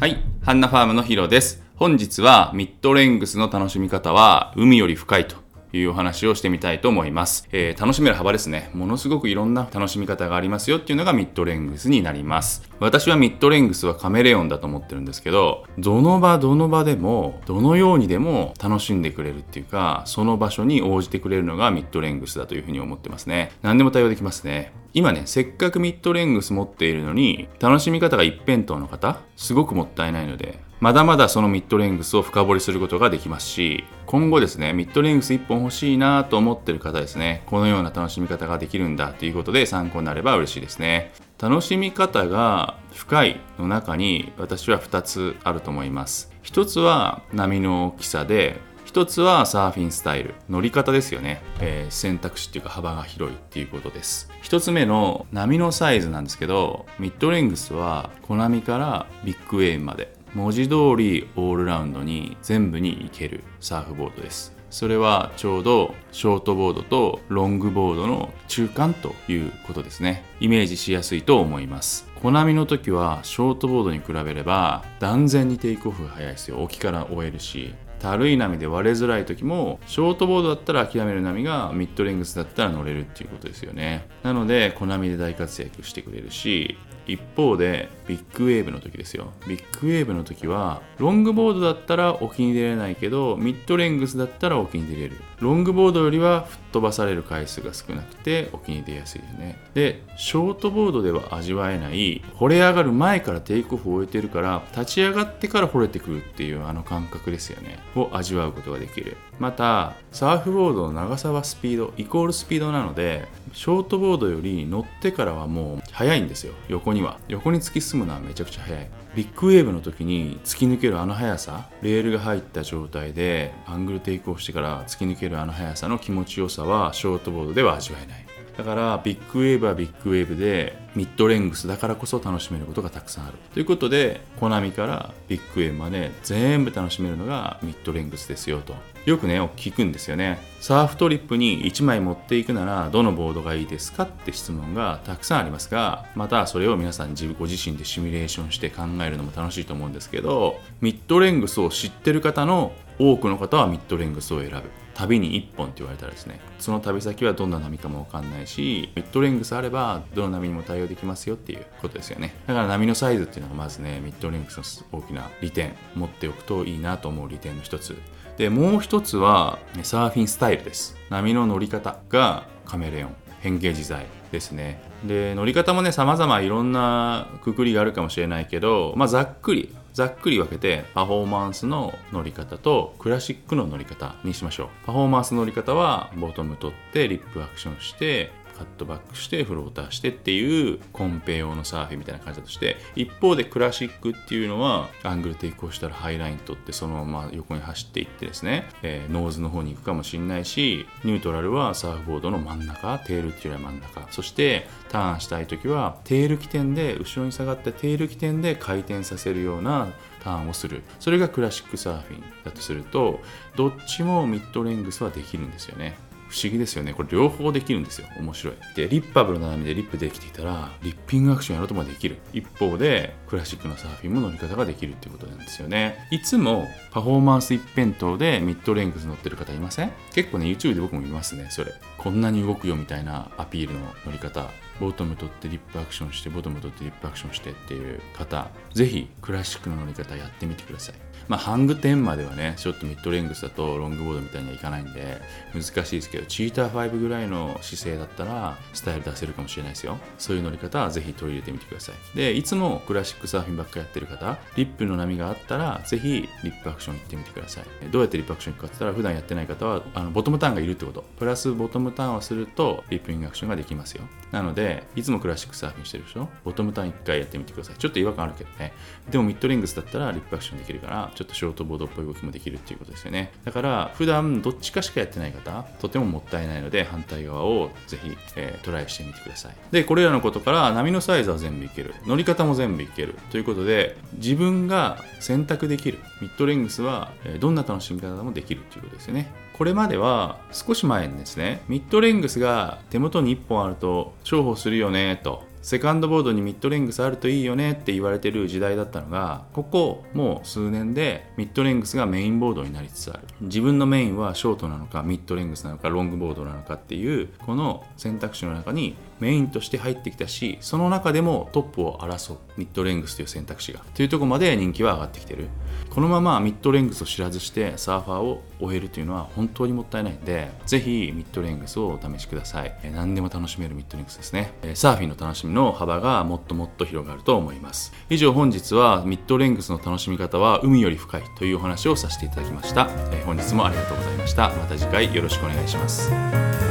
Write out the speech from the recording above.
はい、ハンナファームのヒロです。本日はミッドレングスの楽しみ方は海より深いというお話をしてみたいと思います。えー楽しめる幅ですね。ものすごくいろんな楽しみ方がありますよっていうのがミッドレングスになります。私はミッドレングスはカメレオンだと思ってるんですけど、どの場どの場でも、どのようにでも楽しんでくれるっていうか、その場所に応じてくれるのがミッドレングスだというふうに思ってますね。何でも対応できますね。今ね、せっかくミッドレングス持っているのに、楽しみ方が一辺倒の方、すごくもったいないので、まだまだそのミッドレングスを深掘りすることができますし、今後ですね、ミッドレングス1本欲しいなと思ってる方ですね、このような楽しみ方ができるんだということで参考になれば嬉しいですね。楽しみ方が深いの中に私は2つあると思います。1つは波の大きさで、一つはサーフィンスタイル乗り方ですよね、えー選択肢っていうか幅が広いっていうことです一つ目の波のサイズなんですけどミッドレングスは小波からビッグウェーブまで文字通りオールラウンドに全部に行けるサーフボードです。それはちょうどショートボードとロングボードの中間ということですね。イメージしやすいと思います。小波の時はショートボードに比べれば断然にテイクオフが早いですよ。沖から終えるしたるい波で割れづらい時もショートボードだったら諦める波がミッドレングスだったら乗れるっていうことですよね。なので小波で大活躍してくれるし一方でビッグウェーブの時ですよ。ビッグウェーブの時はロングボードだったら沖に出れないけどミッドレングスだったら沖に出れる。ロングボードよりは吹っ飛ばされる回数が少なくて沖に出やすいですね。でショートボードでは味わえない。惚れ上がる前からテイクオフを終えてるから立ち上がってから惚れてくるっていうあの感覚ですよね。を味わうことができる。またサーフボードの長さはスピードイコールスピードなのでショートボードより乗ってからはもう速いんですよ。横にには横に突き進むのはめちゃくちゃ速い。ビッグウェーブの時に突き抜けるあの速さレールが入った状態でアングルテイクオフしてから突き抜けるあの速さの気持ちよさはショートボードでは味わえない。だからビッグウェーブはビッグウェーブでミッドレングスだからこそ楽しめることがたくさんある。ということで小波からビッグウェーブまで全部楽しめるのがミッドレングスですよと。よくね聞くんですよね。サーフトリップに1枚持っていくならどのボードがいいですかって質問がたくさんありますがまたそれを皆さん自ご自身でシミュレーションして考えるのも楽しいと思うんですけどミッドレングスを知ってる方の多くの方はミッドレングスを選ぶ。旅に1本って言われたらですねその旅先はどんな波かも分かんないしミッドレングスあればどの波にも対応できますよっていうことですよね。だから波のサイズっていうのがまずねミッドレングスの大きな利点持っておくといいなと思う利点の一つ。でもう一つはサーフィンスタイルです。波の乗り方がカメレオン変形自在ですね。で乗り方もね様々いろんなくくりがあるかもしれないけど、まあ、ざっくりざっくり分けてパフォーマンスの乗り方とクラシックの乗り方にしましょう。パフォーマンスの乗り方はボトム取ってリップアクションしてカットバックしてフローターしてっていうコンペ用のサーフィンみたいな感じだとして一方でクラシックっていうのはアングルテイクオフしたらハイライン取ってそのまま横に走っていってですね、えーノーズの方に行くかもしれないしニュートラルはサーフボードの真ん中テールっていうよりは真ん中そしてターンしたい時はテール起点で後ろに下がってテール起点で回転させるようなターンをする。それがクラシックサーフィンだとするとどっちもミッドレングスはできるんですよね。不思議ですよね。これ両方できるんですよ。面白い。でリッパブルな波でリップできていたらリッピングアクションやろうともできる。一方でクラシックのサーフィンも乗り方ができるっていうことなんですよね。いつもパフォーマンス一辺倒でミッドレングス乗ってる方いません？結構ね YouTube で僕も見ますねそれ。こんなに動くよみたいなアピールの乗り方。ボトム取ってリップアクションしてボトム取ってリップアクションしてっていう方ぜひクラシックの乗り方やってみてください。まあハング10まではねちょっとミッドレングスだとロングボードみたいにはいかないんで難しいですけどチーター5ぐらいの姿勢だったらスタイル出せるかもしれないですよ。そういう乗り方はぜひ取り入れてみてください。でいつもクラシックサーフィンばっかやってる方リップの波があったらぜひリップアクション行ってみてください。どうやってリップアクション行くかって言ったら普段やってない方はあのボトムターンがいるってこと。プラスボトムターンをするとリップイングアクションができますよ。なのでいつもクラシックサーフィンしてるでしょボトムターン1回やってみてください。ちょっと違和感あるけどね。でもミッドレングスだったらリップアクションできるからちょっとショートボードっぽい動きもできるっていうことですよね。だから普段どっちかしかやってない方とてももったいないので反対側をぜひ、えートライしてみてください。でこれらのことから波のサイズは全部いける。乗り方も全部いける。ということで自分が選択できる。ミッドレングスはえーどんな楽しみ方もできるということですよね。これまでは少し前にですねミッドレングスが手元に1本あると重宝するよねと。セカンドボードにミッドレングスあるといいよねって言われてる時代だったのがここもう数年でミッドレングスがメインボードになりつつある。自分のメインはショートなのかミッドレングスなのかロングボードなのかっていうこの選択肢の中にメインとして入ってきたしその中でもトップを争うミッドレングスという選択肢がというとこまで人気は上がってきてる。このままミッドレングスを知らずしてサーファーを終えるというのは本当にもったいないんでぜひミッドレングスをお試しください。何でも楽しめるミッドレングスですね。サーフィンの楽しみの幅がもっともっと広がると思います。以上本日はミッドレングスの楽しみ方は海より深いというお話をさせていただきました。本日もありがとうございました。また次回よろしくお願いします。